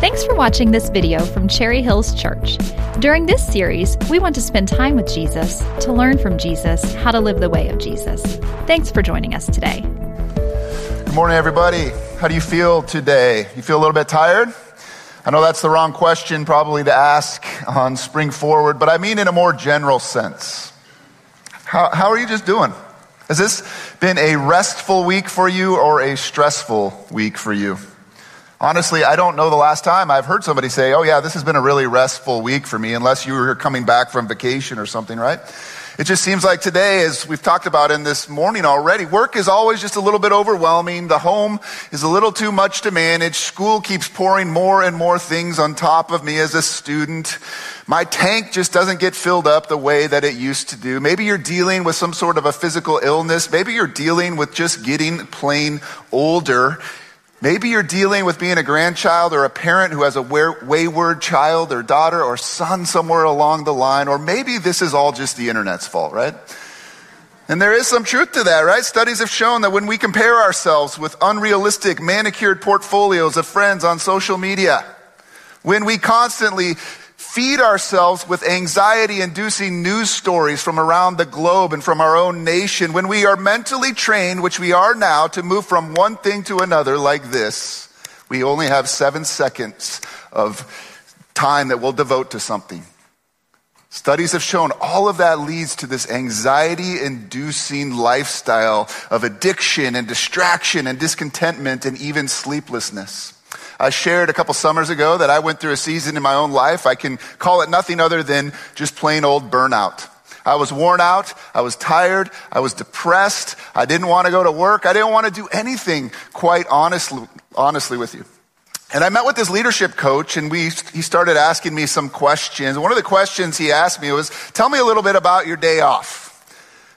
Thanks for watching this video from Cherry Hills Church. During this series, we want to spend time with Jesus to learn from Jesus how to live the way of Jesus. Thanks for joining us today. Good morning, everybody. How do you feel today? You feel a little bit tired? I know that's the wrong question probably to ask on Spring Forward, but I mean in a more general sense. How, how are you just doing? Has this been a restful week for you or a stressful week for you? Honestly, I don't know the last time I've heard somebody say, oh yeah, this has been a really restful week for me, unless you were coming back from vacation or something, right? It just seems like today, as we've talked about in this morning already, work is always just a little bit overwhelming. The home is a little too much to manage. School keeps pouring more and more things on top of me as a student. My tank just doesn't get filled up the way that it used to do. Maybe you're dealing with some sort of a physical illness. Maybe you're dealing with just getting plain older. Maybe you're dealing with being a grandchild or a parent who has a wayward child or daughter or son somewhere along the line, or maybe this is all just the internet's fault, right? And there is some truth to that, right? Studies have shown that when we compare ourselves with unrealistic, manicured portfolios of friends on social media, when we constantly feed ourselves with anxiety inducing news stories from around the globe and from our own nation, when we are mentally trained, which we are now, to move from one thing to another like this, we only have seven seconds of time that we'll devote to something. Studies have shown all of that leads to this anxiety inducing lifestyle of addiction and distraction and discontentment and even sleeplessness. I shared a couple summers ago that I went through a season in my own life. I can call it nothing other than just plain old burnout. I was worn out. I was tired. I was depressed. I didn't want to go to work. I didn't want to do anything, quite honestly, honestly with you. And I met with this leadership coach and we, he started asking me some questions. One of the questions he asked me was, tell me a little bit about your day off.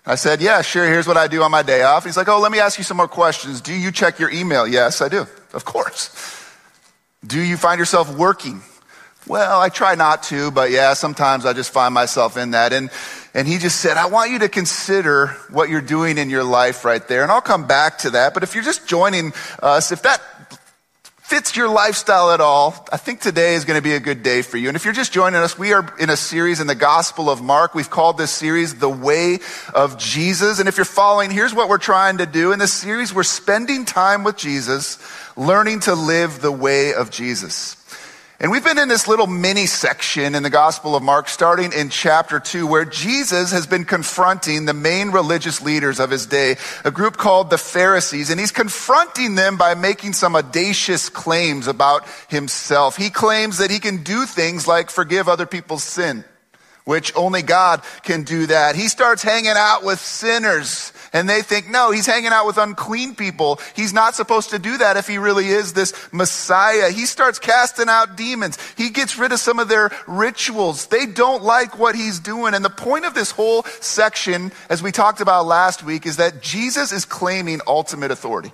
I said, yeah, sure. Here's what I do on my day off. He's like, oh, let me ask you some more questions. Do you check your email? Yes, I do. Of course. Do you find yourself working? Well, I try not to, but yeah, sometimes I just find myself in that. And, and he just said, I want you to consider what you're doing in your life right there. And I'll come back to that. But if you're just joining us, if that fits your lifestyle at all, I think today is going to be a good day for you. And if you're just joining us, we are in a series in the Gospel of Mark. We've called this series The Way of Jesus. And if you're following, here's what we're trying to do. In this series, we're spending time with Jesus learning to live the way of Jesus. And we've been in this little mini section in the Gospel of Mark, starting in chapter 2, where Jesus has been confronting the main religious leaders of his day, a group called the Pharisees, and he's confronting them by making some audacious claims about himself. He claims that he can do things like forgive other people's sin, which only God can do that. He starts hanging out with sinners and they think, no, he's hanging out with unclean people. He's not supposed to do that if he really is this Messiah. He starts casting out demons. He gets rid of some of their rituals. They don't like what he's doing. And the point of this whole section, as we talked about last week, is that Jesus is claiming ultimate authority.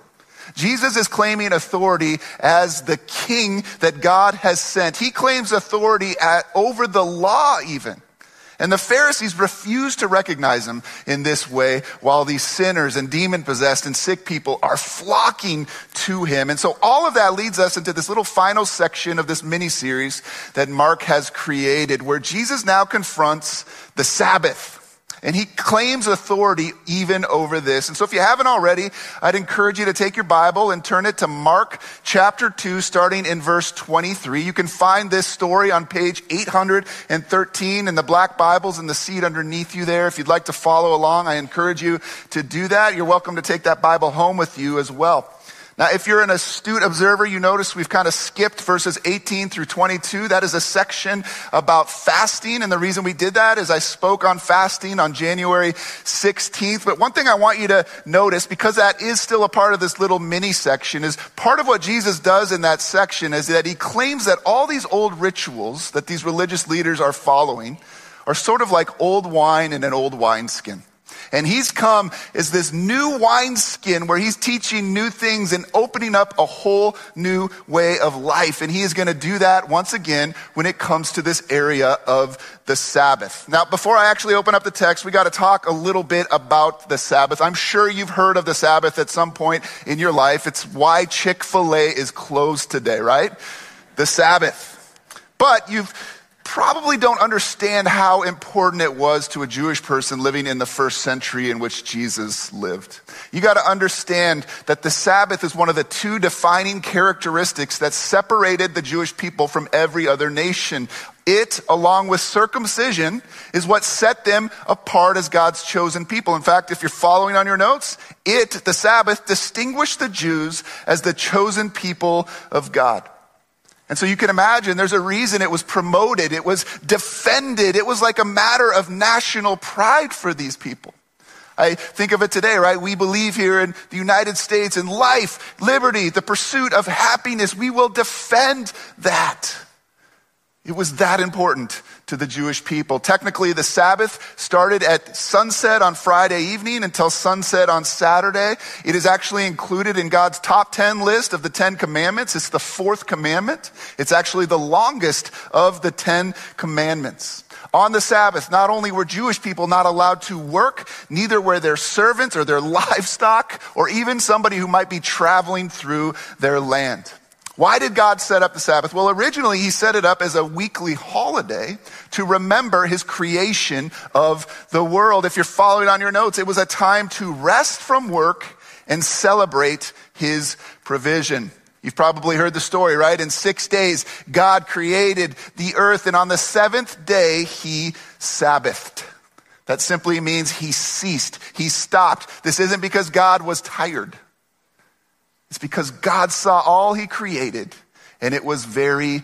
Jesus is claiming authority as the king that God has sent. He claims authority at, over the law even. And the Pharisees refuse to recognize him in this way while these sinners and demon possessed and sick people are flocking to him. And so all of that leads us into this little final section of this mini series that Mark has created where Jesus now confronts the Sabbath. And he claims authority even over this. And so if you haven't already, I'd encourage you to take your Bible and turn it to Mark chapter 2, starting in verse 23. You can find this story on page 813 in the black Bibles in the seat underneath you there. If you'd like to follow along, I encourage you to do that. You're welcome to take that Bible home with you as well. Now, if you're an astute observer, you notice we've kind of skipped verses 18 through 22. That is a section about fasting. And the reason we did that is I spoke on fasting on January 16th. But one thing I want you to notice, because that is still a part of this little mini section, is part of what Jesus does in that section is that he claims that all these old rituals that these religious leaders are following are sort of like old wine in an old wineskin. And he's come as this new wineskin where he's teaching new things and opening up a whole new way of life. And he is going to do that once again when it comes to this area of the Sabbath. Now, before I actually open up the text, we got to talk a little bit about the Sabbath. I'm sure you've heard of the Sabbath at some point in your life. It's why Chick-fil-A is closed today, right? the Sabbath. But you've probably don't understand how important it was to a Jewish person living in the first century in which Jesus lived. You got to understand that the Sabbath is one of the two defining characteristics that separated the Jewish people from every other nation. It, along with circumcision, is what set them apart as God's chosen people. In fact, if you're following on your notes, it, the Sabbath, distinguished the Jews as the chosen people of God. And so you can imagine there's a reason it was promoted, it was defended, it was like a matter of national pride for these people. I think of it today, right? We believe here in the United States in life, liberty, the pursuit of happiness. We will defend that. It was that important to the Jewish people. Technically, the Sabbath started at sunset on Friday evening until sunset on Saturday. It is actually included in God's top 10 list of the 10 commandments. It's the fourth commandment. It's actually the longest of the 10 commandments. On the Sabbath, not only were Jewish people not allowed to work, neither were their servants or their livestock or even somebody who might be traveling through their land. Why did God set up the Sabbath? Well, originally he set it up as a weekly holiday to remember his creation of the world. If you're following on your notes, it was a time to rest from work and celebrate his provision. You've probably heard the story, right? In six days, God created the earth, and on the seventh day, he Sabbathed. That simply means he ceased, he stopped. This isn't because God was tired. It's because God saw all he created and it was very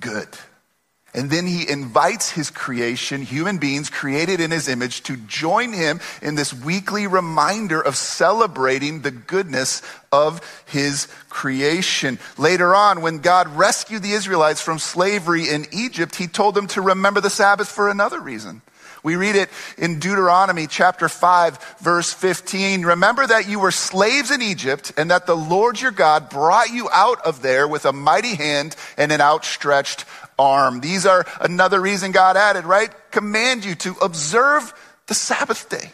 good. And then he invites his creation, human beings created in his image, to join him in this weekly reminder of celebrating the goodness of his creation. Later on, when God rescued the Israelites from slavery in Egypt, he told them to remember the Sabbath for another reason. We read it in Deuteronomy chapter 5, verse 15. Remember that you were slaves in Egypt and that the Lord your God brought you out of there with a mighty hand and an outstretched arm. These are another reason God added, right? Command you to observe the Sabbath day.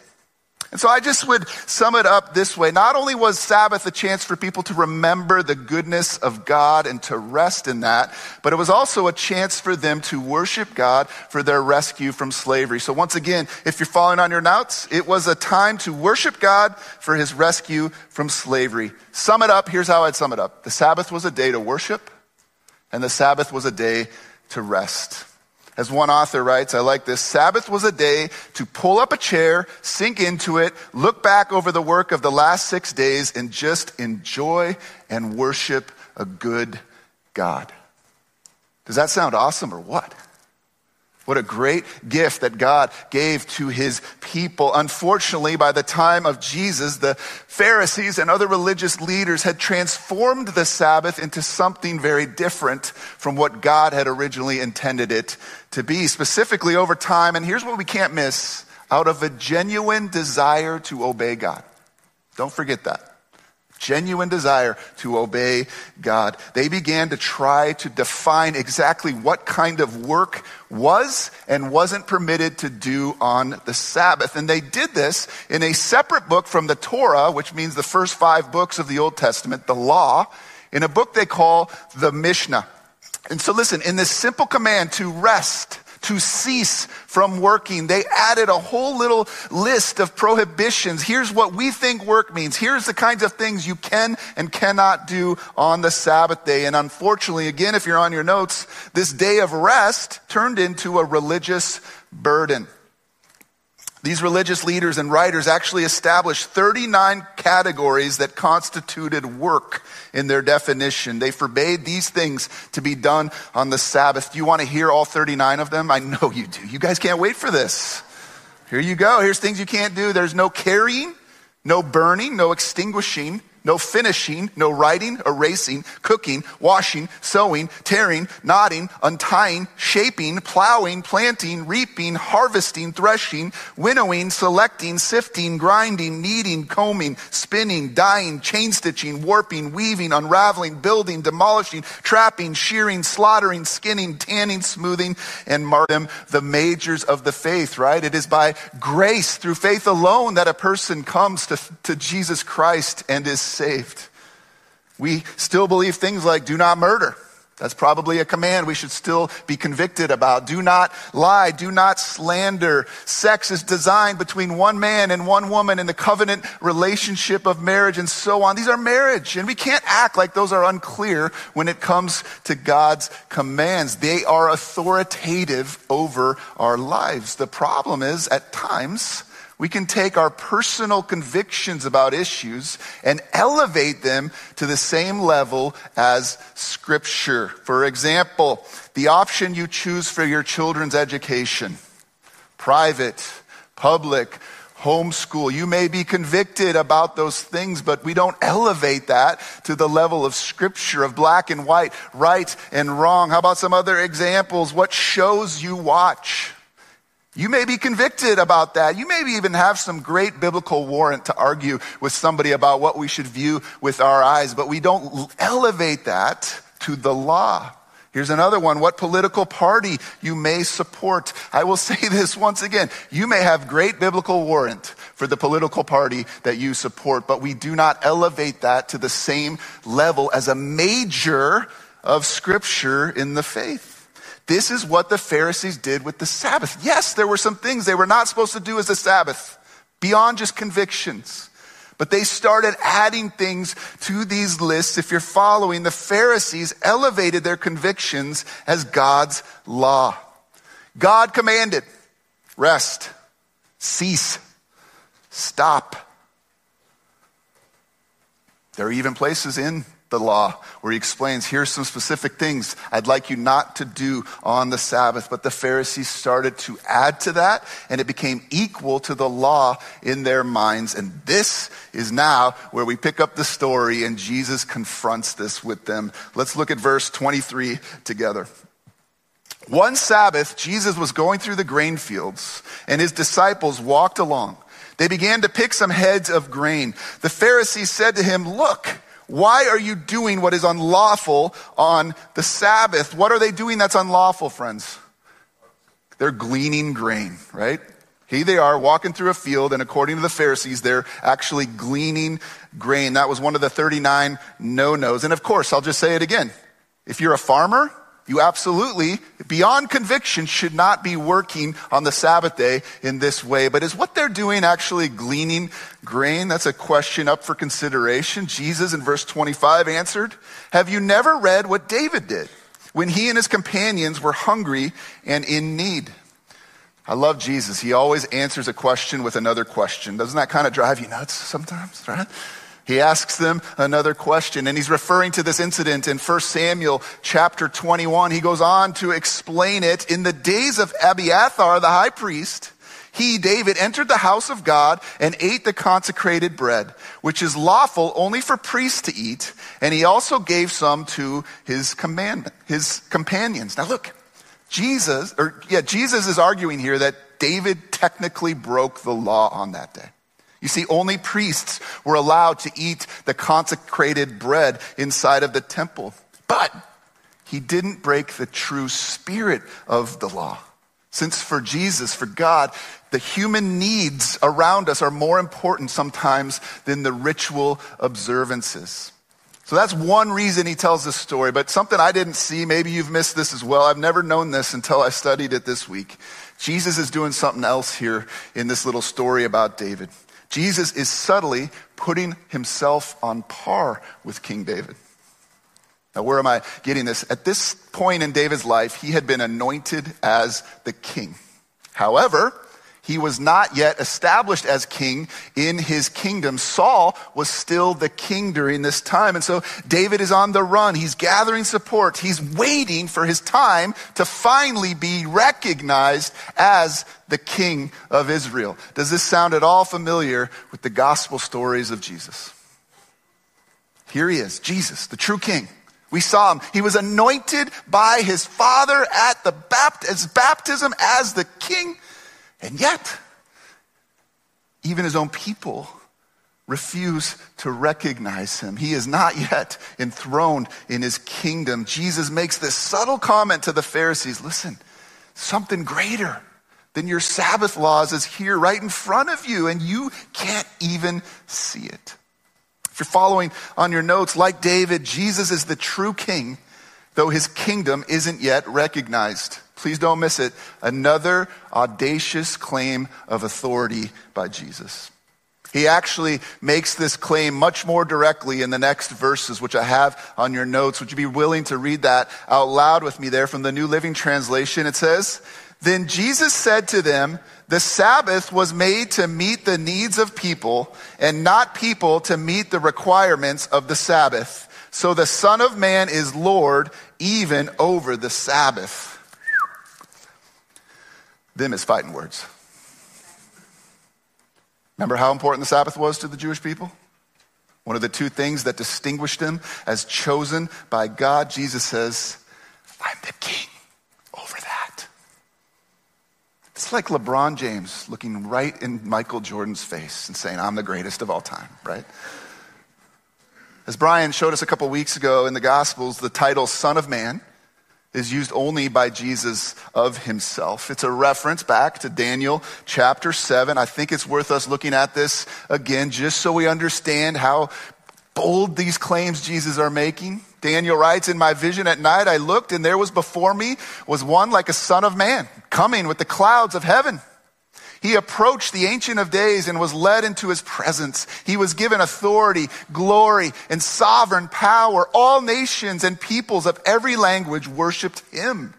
And so I just would sum it up this way. Not only was Sabbath a chance for people to remember the goodness of God and to rest in that, but it was also a chance for them to worship God for their rescue from slavery. So once again, if you're following on your notes, it was a time to worship God for his rescue from slavery. Sum it up. Here's how I'd sum it up. The Sabbath was a day to worship and the Sabbath was a day to rest. As one author writes, I like this Sabbath was a day to pull up a chair, sink into it, look back over the work of the last six days, and just enjoy and worship a good God. Does that sound awesome or what? What a great gift that God gave to his people. Unfortunately, by the time of Jesus, the Pharisees and other religious leaders had transformed the Sabbath into something very different from what God had originally intended it to be, specifically over time. And here's what we can't miss out of a genuine desire to obey God. Don't forget that genuine desire to obey God. They began to try to define exactly what kind of work was and wasn't permitted to do on the Sabbath. And they did this in a separate book from the Torah, which means the first five books of the Old Testament, the law, in a book they call the Mishnah. And so listen, in this simple command to rest, to cease from working. They added a whole little list of prohibitions. Here's what we think work means. Here's the kinds of things you can and cannot do on the Sabbath day. And unfortunately, again, if you're on your notes, this day of rest turned into a religious burden. These religious leaders and writers actually established 39 categories that constituted work in their definition. They forbade these things to be done on the Sabbath. Do you want to hear all 39 of them? I know you do. You guys can't wait for this. Here you go. Here's things you can't do. There's no carrying, no burning, no extinguishing, no finishing, no writing, erasing, cooking, washing, sewing, tearing, knotting, untying, shaping, plowing, planting, reaping, harvesting, threshing, winnowing, selecting, sifting, grinding, kneading, combing, spinning, dyeing, chain stitching, warping, weaving, unraveling, building, demolishing, trapping, shearing, slaughtering, skinning, tanning, smoothing, and mark them the majors of the faith, right? It is by grace through faith alone that a person comes to, to Jesus Christ and is saved. We still believe things like do not murder, That's probably a command we should still be convicted about. Do not lie. Do not slander. Sex is designed between one man and one woman in the covenant relationship of marriage and so on. These are marriage, and we can't act like those are unclear when it comes to God's commands. They are authoritative over our lives. The problem is, at times, we can take our personal convictions about issues and elevate them to the same level as Scripture. For example, the option you choose for your children's education private, public, homeschool. You may be convicted about those things, but we don't elevate that to the level of scripture, of black and white, right and wrong. How about some other examples? What shows you watch? You may be convicted about that. You maybe even have some great biblical warrant to argue with somebody about what we should view with our eyes, but we don't elevate that to the law. Here's another one. What political party you may support. I will say this once again. You may have great biblical warrant for the political party that you support, but we do not elevate that to the same level as a major of scripture in the faith. This is what the Pharisees did with the Sabbath. Yes, there were some things they were not supposed to do as a Sabbath, beyond just convictions. But they started adding things to these lists. If you're following, the Pharisees elevated their convictions as God's law. God commanded rest, cease, stop. There are even places in the law, where he explains here's some specific things I'd like you not to do on the Sabbath. But the Pharisees started to add to that, and it became equal to the law in their minds. And this is now where we pick up the story, and Jesus confronts this with them. Let's look at verse 23 together. One Sabbath, Jesus was going through the grain fields, and his disciples walked along. They began to pick some heads of grain. The Pharisees said to him, Look, why are you doing what is unlawful on the Sabbath? What are they doing that's unlawful, friends? They're gleaning grain, right? Here they are walking through a field, and according to the Pharisees, they're actually gleaning grain. That was one of the 39 no nos. And of course, I'll just say it again. If you're a farmer, you absolutely, beyond conviction, should not be working on the Sabbath day in this way. But is what they're doing actually gleaning grain? That's a question up for consideration. Jesus in verse 25 answered, Have you never read what David did when he and his companions were hungry and in need? I love Jesus. He always answers a question with another question. Doesn't that kind of drive you nuts sometimes, right? He asks them another question, and he's referring to this incident in 1 Samuel chapter 21. He goes on to explain it. In the days of Abiathar, the high priest, he, David, entered the house of God and ate the consecrated bread, which is lawful only for priests to eat, and he also gave some to his commandment, his companions. Now look, Jesus, or yeah, Jesus is arguing here that David technically broke the law on that day. You see, only priests were allowed to eat the consecrated bread inside of the temple. But he didn't break the true spirit of the law. Since for Jesus, for God, the human needs around us are more important sometimes than the ritual observances. So that's one reason he tells this story, but something I didn't see, maybe you've missed this as well. I've never known this until I studied it this week. Jesus is doing something else here in this little story about David. Jesus is subtly putting himself on par with King David. Now, where am I getting this? At this point in David's life, he had been anointed as the king. However, he was not yet established as king in his kingdom. Saul was still the king during this time. And so David is on the run. He's gathering support. He's waiting for his time to finally be recognized as the king of Israel. Does this sound at all familiar with the gospel stories of Jesus? Here he is, Jesus, the true king. We saw him. He was anointed by his father at the bapt- baptism as the king. And yet, even his own people refuse to recognize him. He is not yet enthroned in his kingdom. Jesus makes this subtle comment to the Pharisees listen, something greater than your Sabbath laws is here right in front of you, and you can't even see it. If you're following on your notes, like David, Jesus is the true king though his kingdom isn't yet recognized. Please don't miss it. Another audacious claim of authority by Jesus. He actually makes this claim much more directly in the next verses, which I have on your notes. Would you be willing to read that out loud with me there from the New Living Translation? It says, Then Jesus said to them, The Sabbath was made to meet the needs of people and not people to meet the requirements of the Sabbath. So the Son of Man is Lord even over the Sabbath. Them is fighting words. Remember how important the Sabbath was to the Jewish people? One of the two things that distinguished them as chosen by God, Jesus says, I'm the king over that. It's like LeBron James looking right in Michael Jordan's face and saying, I'm the greatest of all time, right? As Brian showed us a couple weeks ago in the Gospels, the title Son of Man is used only by Jesus of himself. It's a reference back to Daniel chapter 7. I think it's worth us looking at this again just so we understand how bold these claims Jesus are making. Daniel writes, In my vision at night I looked, and there was before me was one like a son of man, coming with the clouds of heaven. He approached the Ancient of Days and was led into his presence. He was given authority, glory, and sovereign power. All nations and peoples of every language worshiped him.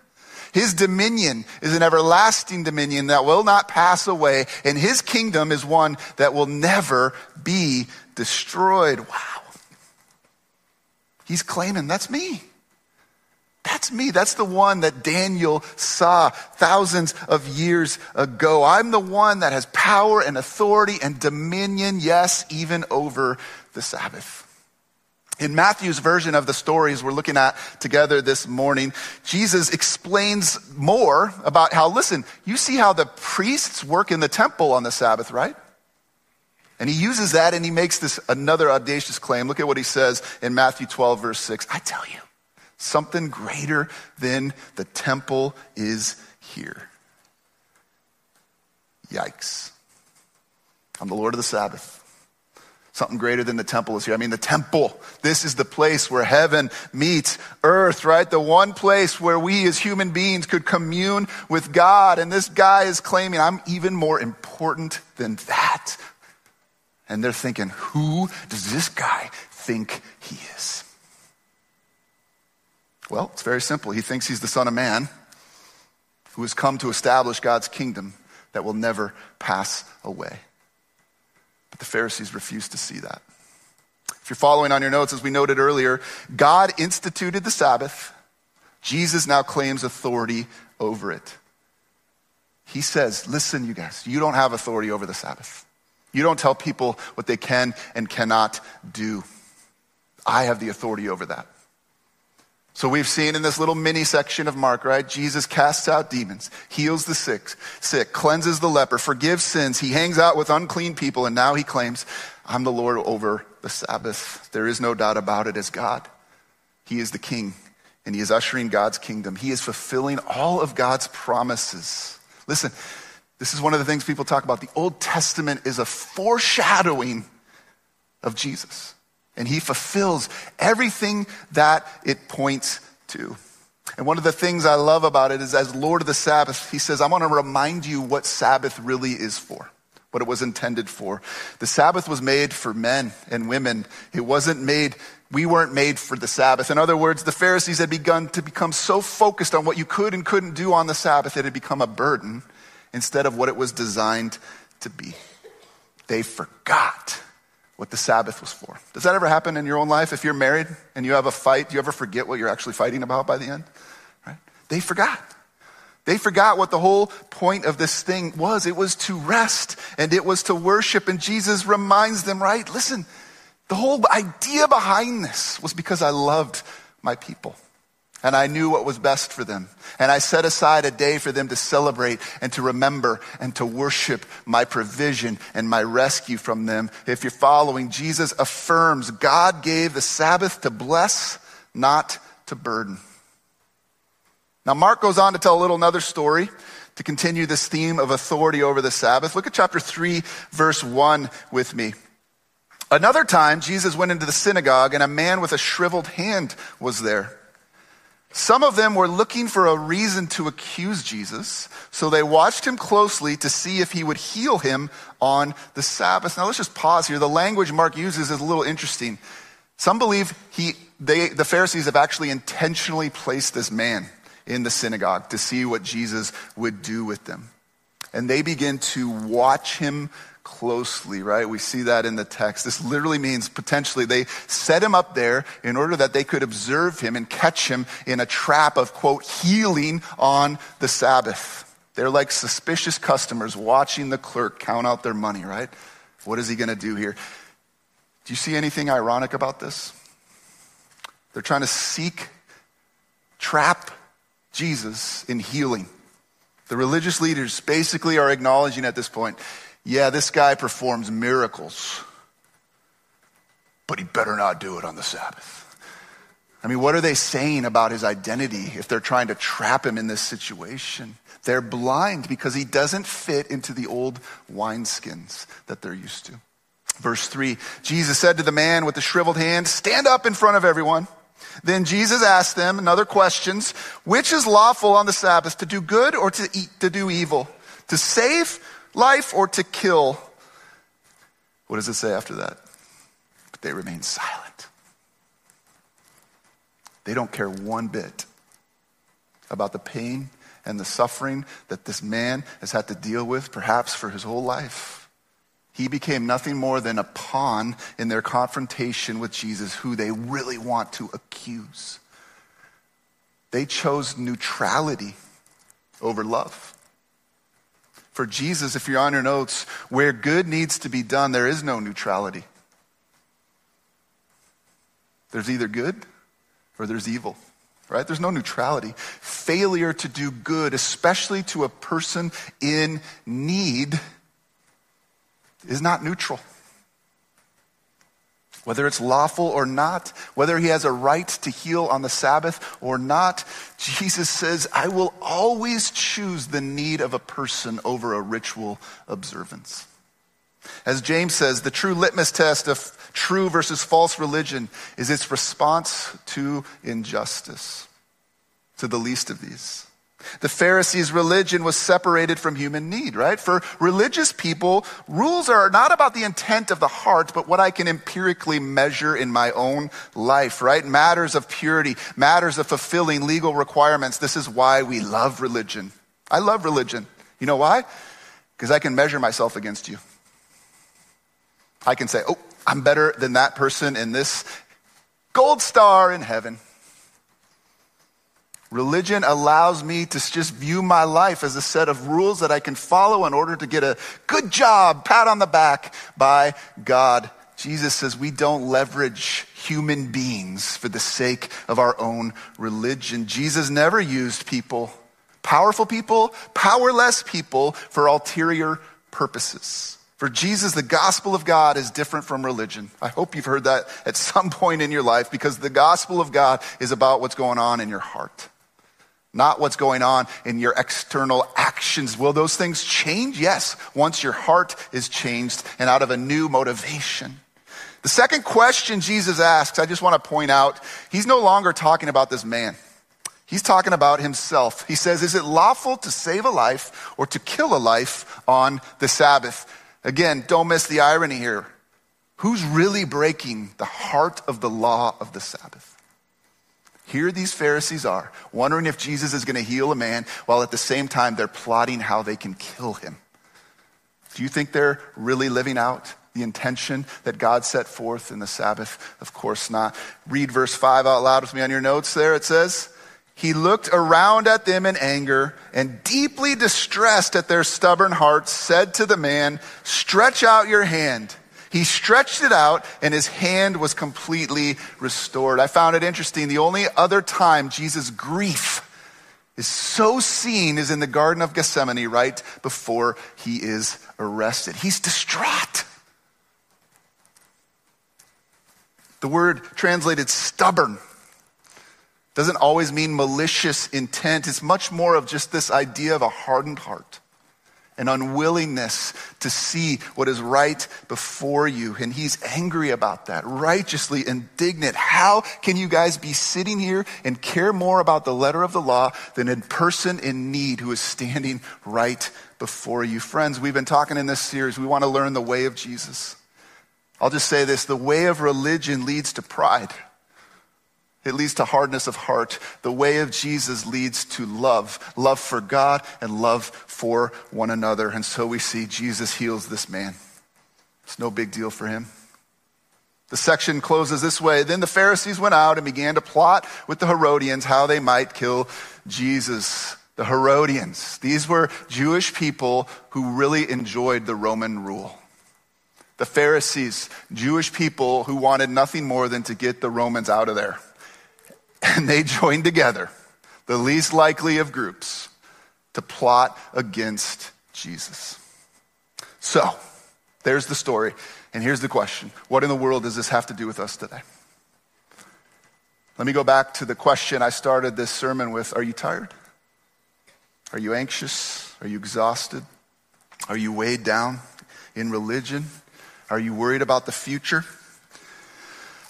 His dominion is an everlasting dominion that will not pass away, and his kingdom is one that will never be destroyed. Wow. He's claiming, that's me. That's me. That's the one that Daniel saw thousands of years ago. I'm the one that has power and authority and dominion, yes, even over the Sabbath. In Matthew's version of the stories we're looking at together this morning, Jesus explains more about how, listen, you see how the priests work in the temple on the Sabbath, right? And he uses that and he makes this another audacious claim. Look at what he says in Matthew 12, verse 6. I tell you, Something greater than the temple is here. Yikes. I'm the Lord of the Sabbath. Something greater than the temple is here. I mean, the temple. This is the place where heaven meets earth, right? The one place where we as human beings could commune with God. And this guy is claiming, I'm even more important than that. And they're thinking, who does this guy think he is? Well, it's very simple. He thinks he's the Son of Man who has come to establish God's kingdom that will never pass away. But the Pharisees refuse to see that. If you're following on your notes, as we noted earlier, God instituted the Sabbath. Jesus now claims authority over it. He says, Listen, you guys, you don't have authority over the Sabbath. You don't tell people what they can and cannot do. I have the authority over that. So we've seen in this little mini section of Mark, right? Jesus casts out demons, heals the sick, sick, cleanses the leper, forgives sins. He hangs out with unclean people, and now he claims, I'm the Lord over the Sabbath. There is no doubt about it as God. He is the king, and he is ushering God's kingdom. He is fulfilling all of God's promises. Listen, this is one of the things people talk about. The Old Testament is a foreshadowing of Jesus. And he fulfills everything that it points to. And one of the things I love about it is as Lord of the Sabbath, he says, I want to remind you what Sabbath really is for, what it was intended for. The Sabbath was made for men and women. It wasn't made, we weren't made for the Sabbath. In other words, the Pharisees had begun to become so focused on what you could and couldn't do on the Sabbath, it had become a burden instead of what it was designed to be. They forgot what the Sabbath was for. Does that ever happen in your own life? If you're married and you have a fight, do you ever forget what you're actually fighting about by the end? Right? They forgot. They forgot what the whole point of this thing was. It was to rest and it was to worship. And Jesus reminds them, right? Listen, the whole idea behind this was because I loved my people and I knew what was best for them. And I set aside a day for them to celebrate and to remember and to worship my provision and my rescue from them. If you're following, Jesus affirms God gave the Sabbath to bless, not to burden. Now, Mark goes on to tell a little another story to continue this theme of authority over the Sabbath. Look at chapter 3, verse 1 with me. Another time, Jesus went into the synagogue, and a man with a shriveled hand was there. Some of them were looking for a reason to accuse Jesus, so they watched him closely to see if he would heal him on the Sabbath. Now let's just pause here. The language Mark uses is a little interesting. Some believe he, they, the Pharisees have actually intentionally placed this man in the synagogue to see what Jesus would do with them. And they begin to watch him closely, right? We see that in the text. This literally means potentially they set him up there in order that they could observe him and catch him in a trap of, quote, healing on the Sabbath. They're like suspicious customers watching the clerk count out their money, right? What is he going to do here? Do you see anything ironic about this? They're trying to seek, trap Jesus in healing. The religious leaders basically are acknowledging at this point yeah, this guy performs miracles, but he better not do it on the Sabbath. I mean, what are they saying about his identity if they're trying to trap him in this situation? They're blind because he doesn't fit into the old wineskins that they're used to. Verse 3 Jesus said to the man with the shriveled hand, Stand up in front of everyone. Then Jesus asked them another questions Which is lawful on the Sabbath, to do good or to, eat, to do evil? To save life or to kill? What does it say after that? But they remain silent. They don't care one bit about the pain and the suffering that this man has had to deal with, perhaps for his whole life. He became nothing more than a pawn in their confrontation with Jesus, who they really want to accuse. They chose neutrality over love. For Jesus, if you're on your notes, where good needs to be done, there is no neutrality. There's either good or there's evil, right? There's no neutrality. Failure to do good, especially to a person in need, is not neutral. Whether it's lawful or not, whether he has a right to heal on the Sabbath or not, Jesus says, I will always choose the need of a person over a ritual observance. As James says, the true litmus test of true versus false religion is its response to injustice, to the least of these. The Pharisees' religion was separated from human need, right? For religious people, rules are not about the intent of the heart, but what I can empirically measure in my own life, right? Matters of purity, matters of fulfilling legal requirements. This is why we love religion. I love religion. You know why? Because I can measure myself against you. I can say, oh, I'm better than that person in this gold star in heaven. Religion allows me to just view my life as a set of rules that I can follow in order to get a good job, pat on the back by God. Jesus says we don't leverage human beings for the sake of our own religion. Jesus never used people, powerful people, powerless people, for ulterior purposes. For Jesus, the gospel of God is different from religion. I hope you've heard that at some point in your life because the gospel of God is about what's going on in your heart not what's going on in your external actions. Will those things change? Yes, once your heart is changed and out of a new motivation. The second question Jesus asks, I just want to point out, he's no longer talking about this man. He's talking about himself. He says, Is it lawful to save a life or to kill a life on the Sabbath? Again, don't miss the irony here. Who's really breaking the heart of the law of the Sabbath? Here these Pharisees are, wondering if Jesus is going to heal a man, while at the same time they're plotting how they can kill him. Do you think they're really living out the intention that God set forth in the Sabbath? Of course not. Read verse 5 out loud with me on your notes there. It says, He looked around at them in anger and deeply distressed at their stubborn hearts, said to the man, Stretch out your hand. He stretched it out and his hand was completely restored. I found it interesting. The only other time Jesus' grief is so seen is in the Garden of Gethsemane right before he is arrested. He's distraught. The word translated stubborn doesn't always mean malicious intent. It's much more of just this idea of a hardened heart. An unwillingness to see what is right before you. And he's angry about that, righteously indignant. How can you guys be sitting here and care more about the letter of the law than a person in need who is standing right before you? Friends, we've been talking in this series. We want to learn the way of Jesus. I'll just say this the way of religion leads to pride. It leads to hardness of heart. The way of Jesus leads to love love for God and love for one another. And so we see Jesus heals this man. It's no big deal for him. The section closes this way Then the Pharisees went out and began to plot with the Herodians how they might kill Jesus. The Herodians, these were Jewish people who really enjoyed the Roman rule. The Pharisees, Jewish people who wanted nothing more than to get the Romans out of there. And they joined together, the least likely of groups, to plot against Jesus. So, there's the story. And here's the question What in the world does this have to do with us today? Let me go back to the question I started this sermon with Are you tired? Are you anxious? Are you exhausted? Are you weighed down in religion? Are you worried about the future?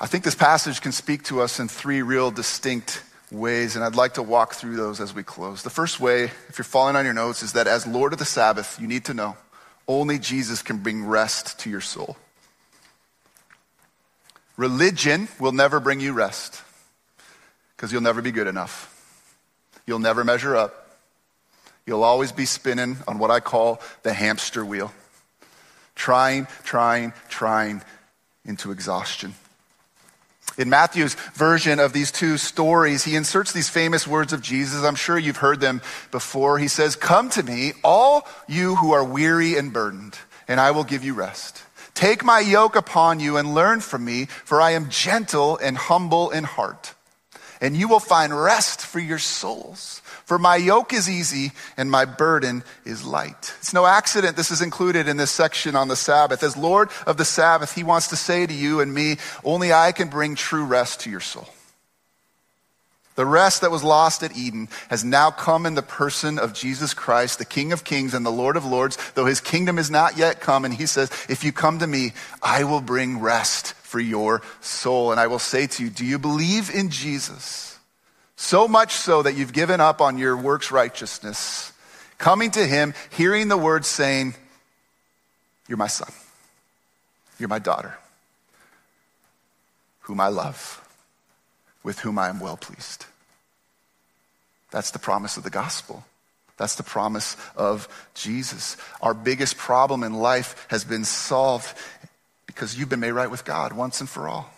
I think this passage can speak to us in three real distinct ways, and I'd like to walk through those as we close. The first way, if you're following on your notes, is that as Lord of the Sabbath, you need to know only Jesus can bring rest to your soul. Religion will never bring you rest because you'll never be good enough. You'll never measure up. You'll always be spinning on what I call the hamster wheel, trying, trying, trying into exhaustion. In Matthew's version of these two stories, he inserts these famous words of Jesus. I'm sure you've heard them before. He says, Come to me, all you who are weary and burdened, and I will give you rest. Take my yoke upon you and learn from me, for I am gentle and humble in heart, and you will find rest for your souls. For my yoke is easy and my burden is light. It's no accident this is included in this section on the Sabbath. As Lord of the Sabbath, He wants to say to you and me, only I can bring true rest to your soul. The rest that was lost at Eden has now come in the person of Jesus Christ, the King of Kings and the Lord of Lords, though his kingdom is not yet come. And he says, If you come to me, I will bring rest for your soul. And I will say to you, Do you believe in Jesus? So much so that you've given up on your works righteousness, coming to him, hearing the words saying, You're my son, you're my daughter, whom I love, with whom I am well pleased. That's the promise of the gospel. That's the promise of Jesus. Our biggest problem in life has been solved because you've been made right with God once and for all.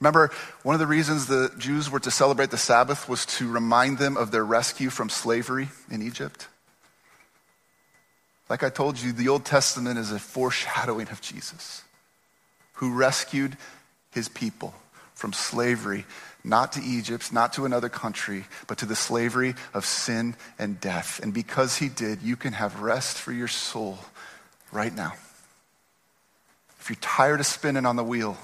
Remember, one of the reasons the Jews were to celebrate the Sabbath was to remind them of their rescue from slavery in Egypt. Like I told you, the Old Testament is a foreshadowing of Jesus, who rescued his people from slavery, not to Egypt, not to another country, but to the slavery of sin and death. And because he did, you can have rest for your soul right now. If you're tired of spinning on the wheel,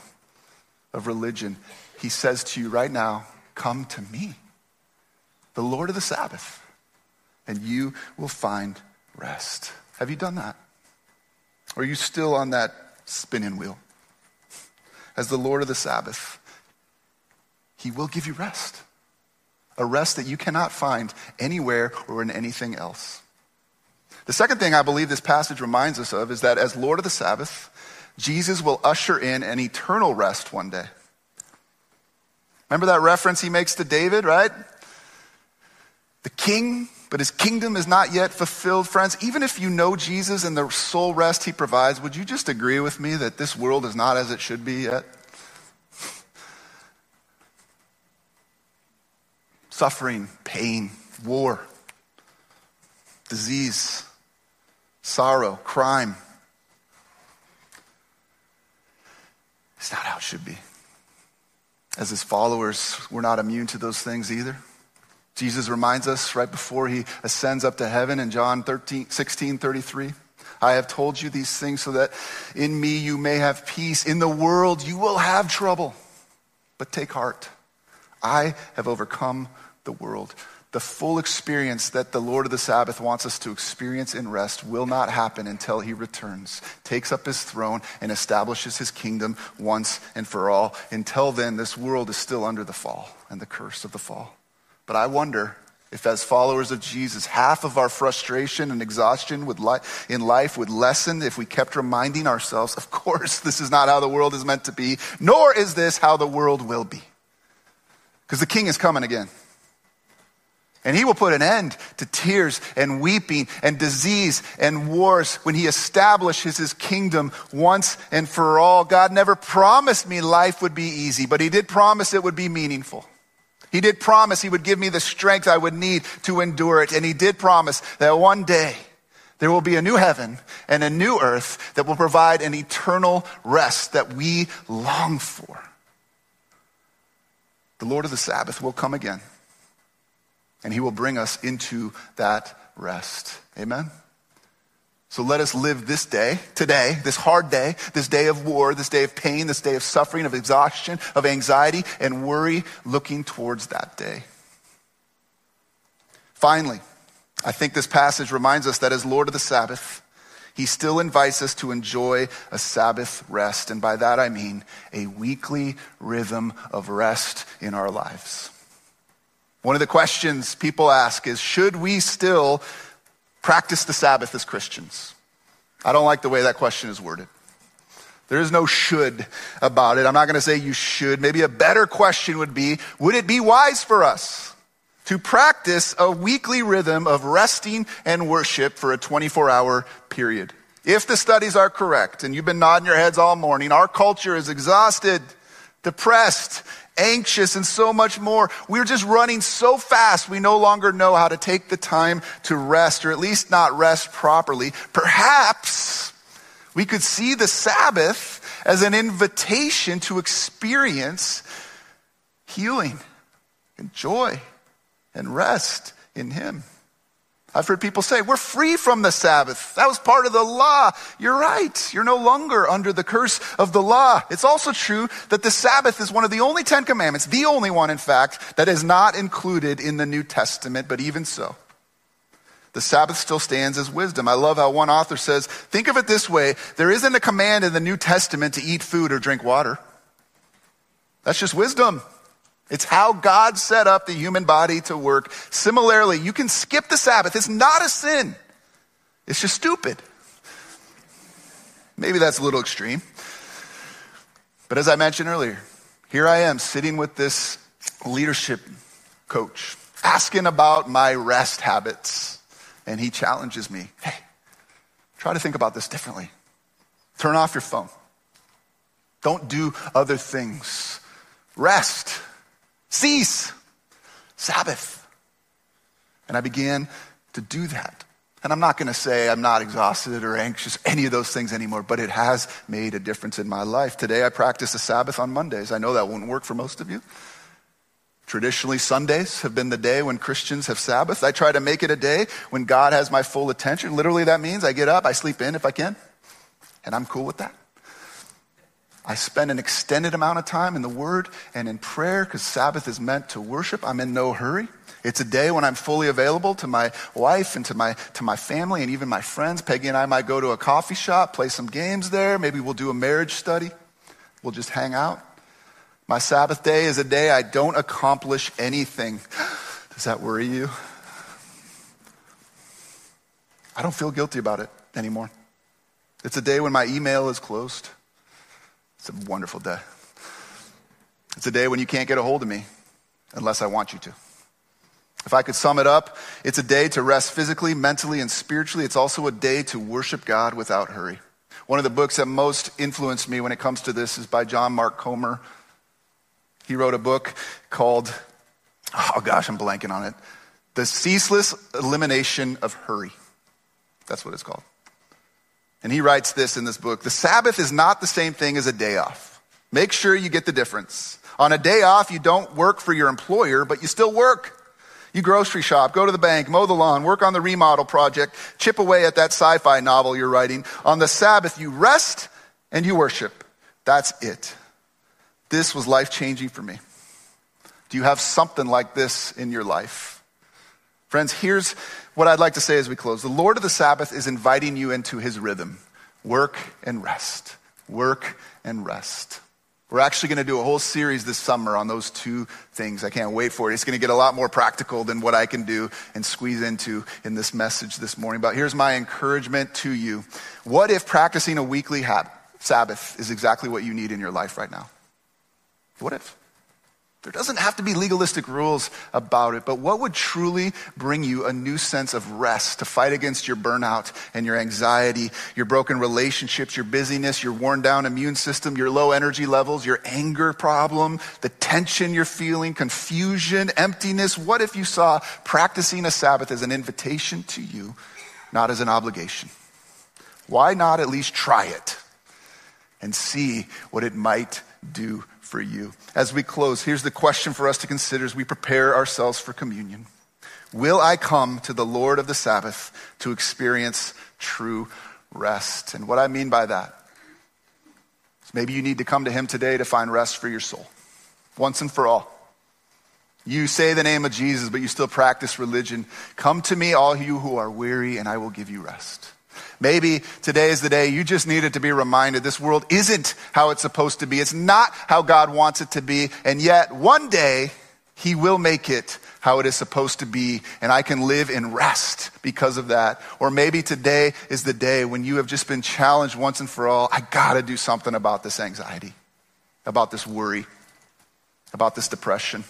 of religion, he says to you right now, Come to me, the Lord of the Sabbath, and you will find rest. Have you done that? Or are you still on that spinning wheel? As the Lord of the Sabbath, he will give you rest. A rest that you cannot find anywhere or in anything else. The second thing I believe this passage reminds us of is that as Lord of the Sabbath, Jesus will usher in an eternal rest one day. Remember that reference he makes to David, right? The king, but his kingdom is not yet fulfilled. Friends, even if you know Jesus and the soul rest he provides, would you just agree with me that this world is not as it should be yet? Suffering, pain, war, disease, sorrow, crime It's not how it should be. As his followers, we're not immune to those things either. Jesus reminds us right before he ascends up to heaven in John 13, 16 33. I have told you these things so that in me you may have peace. In the world you will have trouble, but take heart. I have overcome the world. The full experience that the Lord of the Sabbath wants us to experience in rest will not happen until he returns, takes up his throne, and establishes his kingdom once and for all. Until then, this world is still under the fall and the curse of the fall. But I wonder if, as followers of Jesus, half of our frustration and exhaustion in life would lessen if we kept reminding ourselves, of course, this is not how the world is meant to be, nor is this how the world will be. Because the king is coming again. And he will put an end to tears and weeping and disease and wars when he establishes his kingdom once and for all. God never promised me life would be easy, but he did promise it would be meaningful. He did promise he would give me the strength I would need to endure it. And he did promise that one day there will be a new heaven and a new earth that will provide an eternal rest that we long for. The Lord of the Sabbath will come again and he will bring us into that rest. Amen? So let us live this day, today, this hard day, this day of war, this day of pain, this day of suffering, of exhaustion, of anxiety, and worry, looking towards that day. Finally, I think this passage reminds us that as Lord of the Sabbath, he still invites us to enjoy a Sabbath rest. And by that I mean a weekly rhythm of rest in our lives. One of the questions people ask is should we still practice the Sabbath as Christians? I don't like the way that question is worded. There is no should about it. I'm not going to say you should. Maybe a better question would be would it be wise for us to practice a weekly rhythm of resting and worship for a 24 hour period? If the studies are correct, and you've been nodding your heads all morning, our culture is exhausted, depressed, anxious, and so much more. We're just running so fast, we no longer know how to take the time to rest, or at least not rest properly. Perhaps we could see the Sabbath as an invitation to experience healing and joy and rest in Him. I've heard people say, we're free from the Sabbath. That was part of the law. You're right. You're no longer under the curse of the law. It's also true that the Sabbath is one of the only Ten Commandments, the only one, in fact, that is not included in the New Testament, but even so. The Sabbath still stands as wisdom. I love how one author says, think of it this way. There isn't a command in the New Testament to eat food or drink water. That's just wisdom. It's how God set up the human body to work. Similarly, you can skip the Sabbath. It's not a sin. It's just stupid. Maybe that's a little extreme. But as I mentioned earlier, here I am sitting with this leadership coach, asking about my rest habits. And he challenges me hey, try to think about this differently. Turn off your phone. Don't do other things. Rest. Cease. Sabbath. And I began to do that. And I'm not going to say I'm not exhausted or anxious, any of those things anymore, but it has made a difference in my life. Today I practice the Sabbath on Mondays. I know that won't work for most of you. Traditionally, Sundays have been the day when Christians have Sabbath. I try to make it a day when God has my full attention. Literally, that means I get up, I sleep in if I can, and I'm cool with that. I spend an extended amount of time in the Word and in prayer because Sabbath is meant to worship. I'm in no hurry. It's a day when I'm fully available to my wife and to my, to my family and even my friends. Peggy and I might go to a coffee shop, play some games there. Maybe we'll do a marriage study. We'll just hang out. My Sabbath day is a day I don't accomplish anything. Does that worry you? I don't feel guilty about it anymore. It's a day when my email is closed. It's a wonderful day. It's a day when you can't get a hold of me unless I want you to. If I could sum it up, it's a day to rest physically, mentally, and spiritually. It's also a day to worship God without hurry. One of the books that most influenced me when it comes to this is by John Mark Comer. He wrote a book called, oh gosh, I'm blanking on it The Ceaseless Elimination of Hurry. That's what it's called. And he writes this in this book The Sabbath is not the same thing as a day off. Make sure you get the difference. On a day off, you don't work for your employer, but you still work. You grocery shop, go to the bank, mow the lawn, work on the remodel project, chip away at that sci fi novel you're writing. On the Sabbath, you rest and you worship. That's it. This was life changing for me. Do you have something like this in your life? Friends, here's what I'd like to say as we close. The Lord of the Sabbath is inviting you into his rhythm work and rest. Work and rest. We're actually going to do a whole series this summer on those two things. I can't wait for it. It's going to get a lot more practical than what I can do and squeeze into in this message this morning. But here's my encouragement to you. What if practicing a weekly habit, Sabbath is exactly what you need in your life right now? What if? There doesn't have to be legalistic rules about it, but what would truly bring you a new sense of rest to fight against your burnout and your anxiety, your broken relationships, your busyness, your worn down immune system, your low energy levels, your anger problem, the tension you're feeling, confusion, emptiness? What if you saw practicing a Sabbath as an invitation to you, not as an obligation? Why not at least try it and see what it might do for you. As we close, here's the question for us to consider as we prepare ourselves for communion Will I come to the Lord of the Sabbath to experience true rest? And what I mean by that is maybe you need to come to Him today to find rest for your soul, once and for all. You say the name of Jesus, but you still practice religion. Come to me, all you who are weary, and I will give you rest. Maybe today is the day you just needed to be reminded this world isn't how it's supposed to be. It's not how God wants it to be. And yet, one day, He will make it how it is supposed to be, and I can live in rest because of that. Or maybe today is the day when you have just been challenged once and for all I gotta do something about this anxiety, about this worry, about this depression.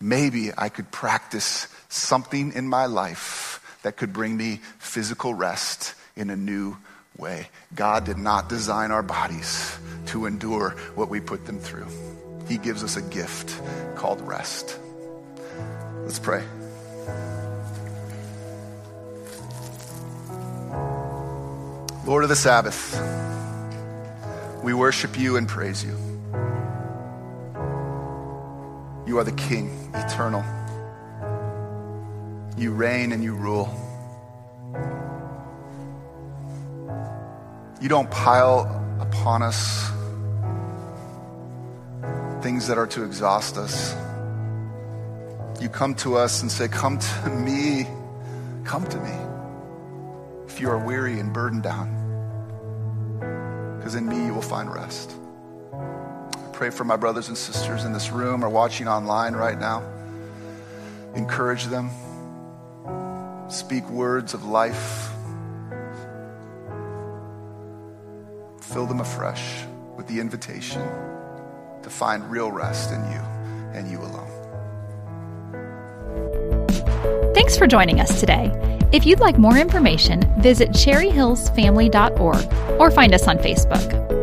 Maybe I could practice something in my life that could bring me physical rest in a new way. God did not design our bodies to endure what we put them through. He gives us a gift called rest. Let's pray. Lord of the Sabbath, we worship you and praise you. You are the King, eternal. You reign and you rule. You don't pile upon us things that are to exhaust us. You come to us and say, Come to me. Come to me. If you are weary and burdened down, because in me you will find rest. I pray for my brothers and sisters in this room or watching online right now. Encourage them. Speak words of life. Fill them afresh with the invitation to find real rest in you and you alone. Thanks for joining us today. If you'd like more information, visit cherryhillsfamily.org or find us on Facebook.